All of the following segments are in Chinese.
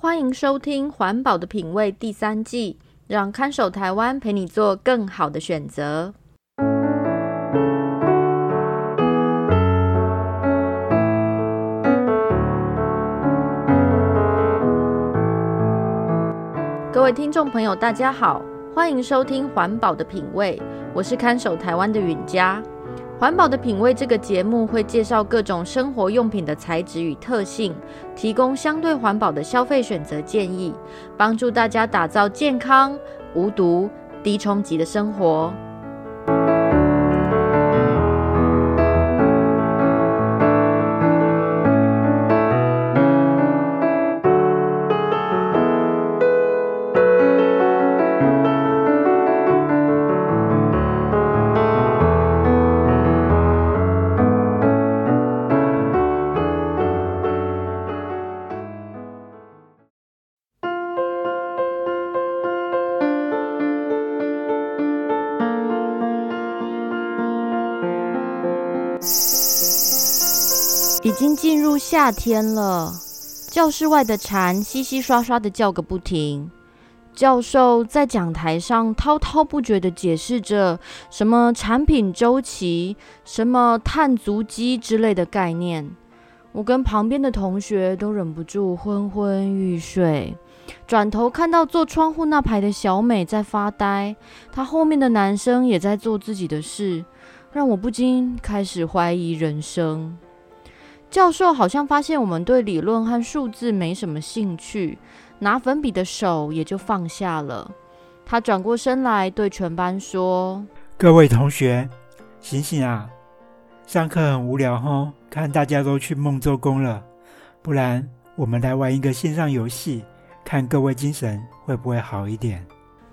欢迎收听《环保的品味》第三季，让看守台湾陪你做更好的选择。各位听众朋友，大家好，欢迎收听《环保的品味》，我是看守台湾的允嘉。环保的品味这个节目会介绍各种生活用品的材质与特性，提供相对环保的消费选择建议，帮助大家打造健康、无毒、低冲击的生活。已经进入夏天了，教室外的蝉稀稀刷刷的叫个不停。教授在讲台上滔滔不绝地解释着什么产品周期、什么碳足迹之类的概念。我跟旁边的同学都忍不住昏昏欲睡，转头看到坐窗户那排的小美在发呆，她后面的男生也在做自己的事，让我不禁开始怀疑人生。教授好像发现我们对理论和数字没什么兴趣，拿粉笔的手也就放下了。他转过身来对全班说：“各位同学，醒醒啊！上课很无聊哦，看大家都去梦周公了。不然我们来玩一个线上游戏，看各位精神会不会好一点？”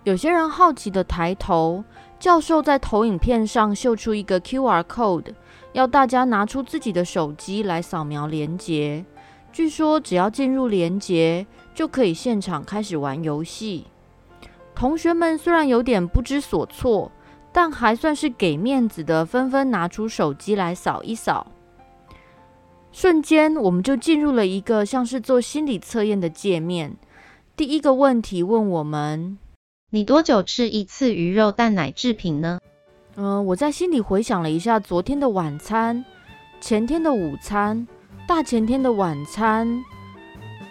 有些人好奇地抬头，教授在投影片上秀出一个 QR code。要大家拿出自己的手机来扫描连接，据说只要进入连接，就可以现场开始玩游戏。同学们虽然有点不知所措，但还算是给面子的，纷纷拿出手机来扫一扫。瞬间，我们就进入了一个像是做心理测验的界面。第一个问题问我们：你多久吃一次鱼肉蛋奶制品呢？嗯、呃，我在心里回想了一下昨天的晚餐、前天的午餐、大前天的晚餐，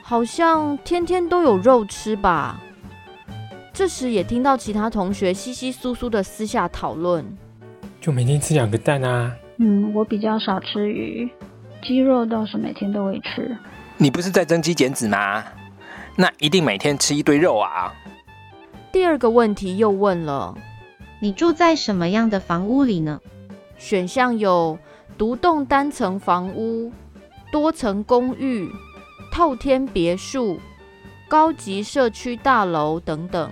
好像天天都有肉吃吧。这时也听到其他同学稀稀疏疏的私下讨论，就每天吃两个蛋啊。嗯，我比较少吃鱼，鸡肉倒是每天都会吃。你不是在增肌减脂吗？那一定每天吃一堆肉啊。第二个问题又问了。你住在什么样的房屋里呢？选项有独栋单层房屋、多层公寓、透天别墅、高级社区大楼等等。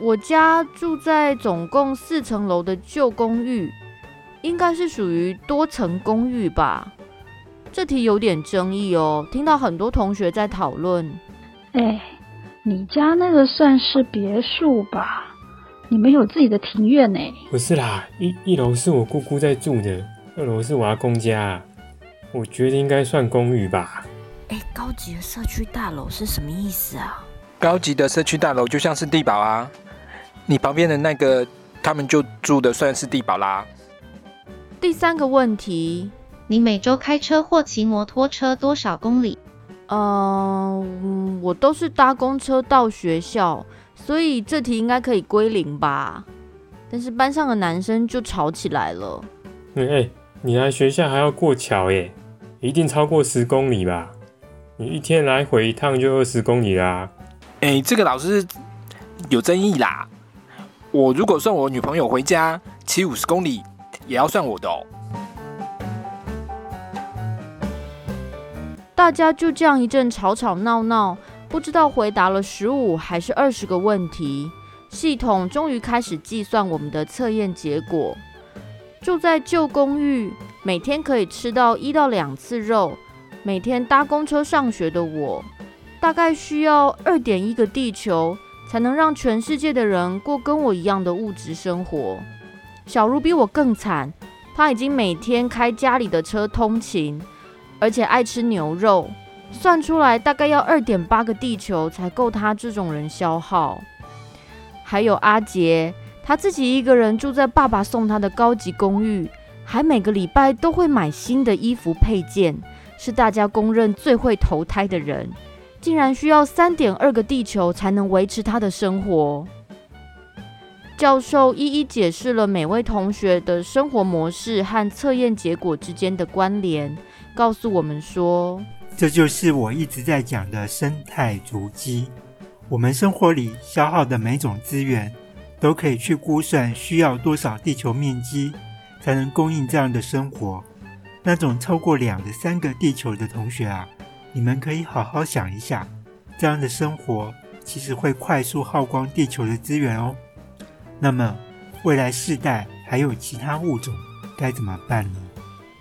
我家住在总共四层楼的旧公寓，应该是属于多层公寓吧？这题有点争议哦，听到很多同学在讨论。哎，你家那个算是别墅吧？你们有自己的庭院呢？不是啦，一一楼是我姑姑在住的，二楼是我阿公家。我觉得应该算公寓吧。哎，高级的社区大楼是什么意思啊？高级的社区大楼就像是地堡啊，你旁边的那个他们就住的算是地堡啦。第三个问题，你每周开车或骑摩托车多少公里？嗯，我都是搭公车到学校。所以这题应该可以归零吧，但是班上的男生就吵起来了。哎、欸，你来学校还要过桥耶，一定超过十公里吧？你一天来回一趟就二十公里啦。哎、欸，这个老师有争议啦。我如果送我女朋友回家骑五十公里，也要算我的哦。大家就这样一阵吵吵闹闹。不知道回答了十五还是二十个问题，系统终于开始计算我们的测验结果。住在旧公寓，每天可以吃到一到两次肉，每天搭公车上学的我，大概需要二点一个地球才能让全世界的人过跟我一样的物质生活。小茹比我更惨，她已经每天开家里的车通勤，而且爱吃牛肉。算出来大概要二点八个地球才够他这种人消耗。还有阿杰，他自己一个人住在爸爸送他的高级公寓，还每个礼拜都会买新的衣服配件，是大家公认最会投胎的人，竟然需要三点二个地球才能维持他的生活。教授一一解释了每位同学的生活模式和测验结果之间的关联，告诉我们说：“这就是我一直在讲的生态足迹。我们生活里消耗的每种资源，都可以去估算需要多少地球面积才能供应这样的生活。那种超过两个、三个地球的同学啊，你们可以好好想一下，这样的生活其实会快速耗光地球的资源哦。”那么，未来世代还有其他物种该怎么办呢？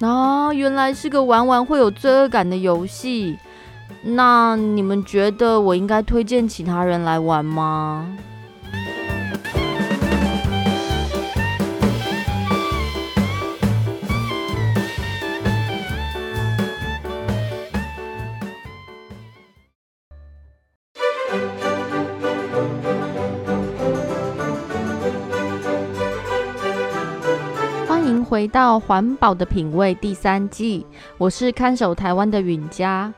啊，原来是个玩玩会有罪恶感的游戏。那你们觉得我应该推荐其他人来玩吗？回到环保的品味第三季，我是看守台湾的允嘉。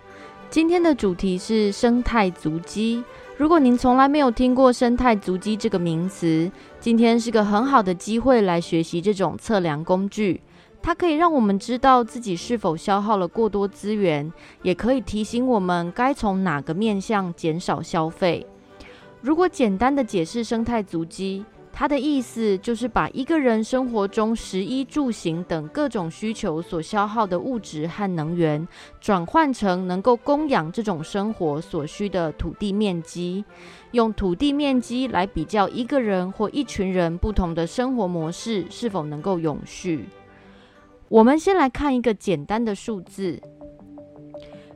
今天的主题是生态足迹。如果您从来没有听过生态足迹这个名词，今天是个很好的机会来学习这种测量工具。它可以让我们知道自己是否消耗了过多资源，也可以提醒我们该从哪个面向减少消费。如果简单的解释生态足迹，它的意思就是把一个人生活中食衣住行等各种需求所消耗的物质和能源，转换成能够供养这种生活所需的土地面积，用土地面积来比较一个人或一群人不同的生活模式是否能够永续。我们先来看一个简单的数字，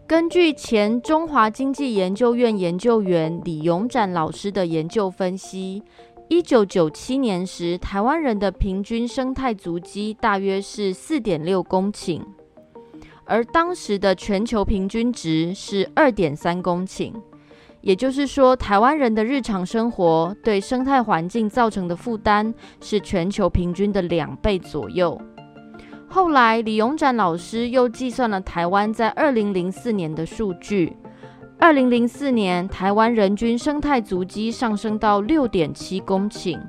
根据前中华经济研究院研究员李永展老师的研究分析。一九九七年时，台湾人的平均生态足迹大约是四点六公顷，而当时的全球平均值是二点三公顷。也就是说，台湾人的日常生活对生态环境造成的负担是全球平均的两倍左右。后来，李永展老师又计算了台湾在二零零四年的数据。二零零四年，台湾人均生态足迹上升到六点七公顷，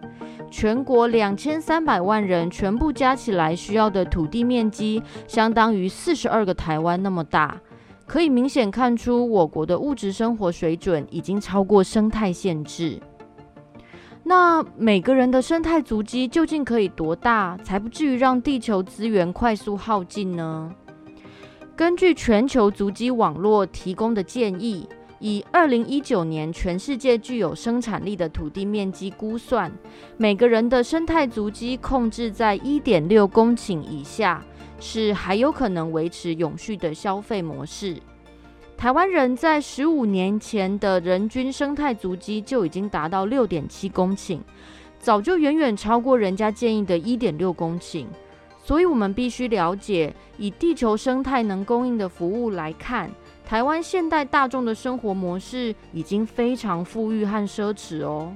全国两千三百万人全部加起来需要的土地面积，相当于四十二个台湾那么大，可以明显看出我国的物质生活水准已经超过生态限制。那每个人的生态足迹究竟可以多大，才不至于让地球资源快速耗尽呢？根据全球足迹网络提供的建议，以二零一九年全世界具有生产力的土地面积估算，每个人的生态足迹控制在一点六公顷以下，是还有可能维持永续的消费模式。台湾人在十五年前的人均生态足迹就已经达到六点七公顷，早就远远超过人家建议的一点六公顷。所以，我们必须了解，以地球生态能供应的服务来看，台湾现代大众的生活模式已经非常富裕和奢侈哦。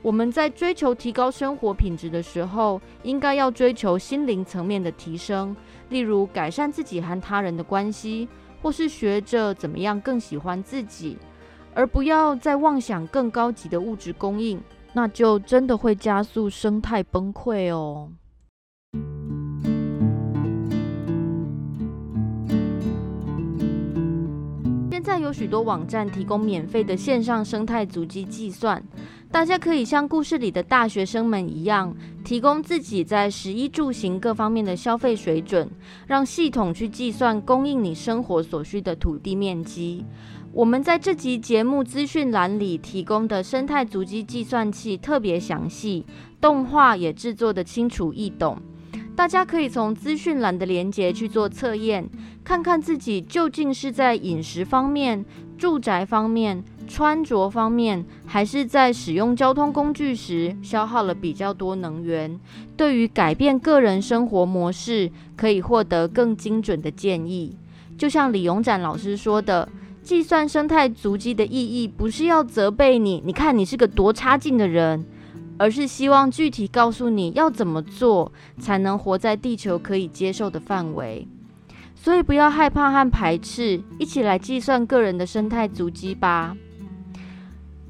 我们在追求提高生活品质的时候，应该要追求心灵层面的提升，例如改善自己和他人的关系，或是学着怎么样更喜欢自己，而不要再妄想更高级的物质供应，那就真的会加速生态崩溃哦。现在有许多网站提供免费的线上生态足迹计算，大家可以像故事里的大学生们一样，提供自己在食衣住行各方面的消费水准，让系统去计算供应你生活所需的土地面积。我们在这集节目资讯栏里提供的生态足迹计算器特别详细，动画也制作得清楚易懂。大家可以从资讯栏的连接去做测验，看看自己究竟是在饮食方面、住宅方面、穿着方面，还是在使用交通工具时消耗了比较多能源。对于改变个人生活模式，可以获得更精准的建议。就像李永展老师说的，计算生态足迹的意义，不是要责备你，你看你是个多差劲的人，而是希望具体告诉你要怎么做，才能活在地球可以接受的范围。所以不要害怕和排斥，一起来计算个人的生态足迹吧。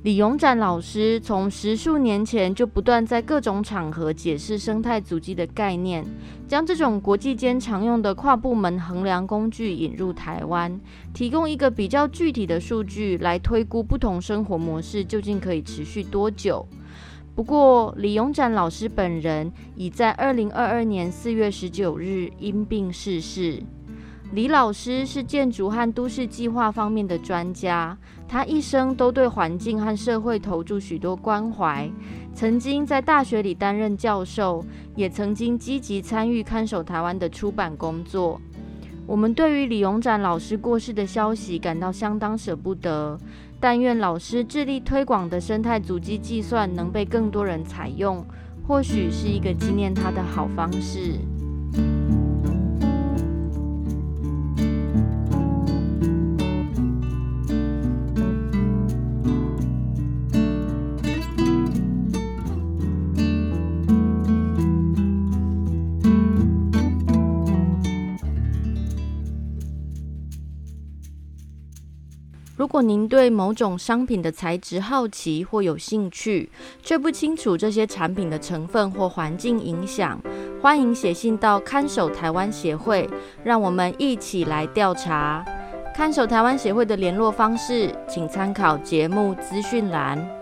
李永展老师从十数年前就不断在各种场合解释生态足迹的概念，将这种国际间常用的跨部门衡量工具引入台湾，提供一个比较具体的数据来推估不同生活模式究竟可以持续多久。不过，李永展老师本人已在二零二二年四月十九日因病逝世。李老师是建筑和都市计划方面的专家，他一生都对环境和社会投注许多关怀。曾经在大学里担任教授，也曾经积极参与看守台湾的出版工作。我们对于李永展老师过世的消息感到相当舍不得，但愿老师致力推广的生态足迹计算能被更多人采用，或许是一个纪念他的好方式。如果您对某种商品的材质好奇或有兴趣，却不清楚这些产品的成分或环境影响，欢迎写信到看守台湾协会，让我们一起来调查。看守台湾协会的联络方式，请参考节目资讯栏。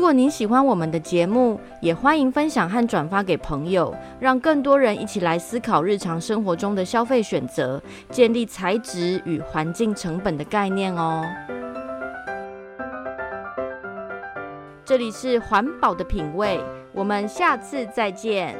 如果您喜欢我们的节目，也欢迎分享和转发给朋友，让更多人一起来思考日常生活中的消费选择，建立材质与环境成本的概念哦。这里是环保的品味，我们下次再见。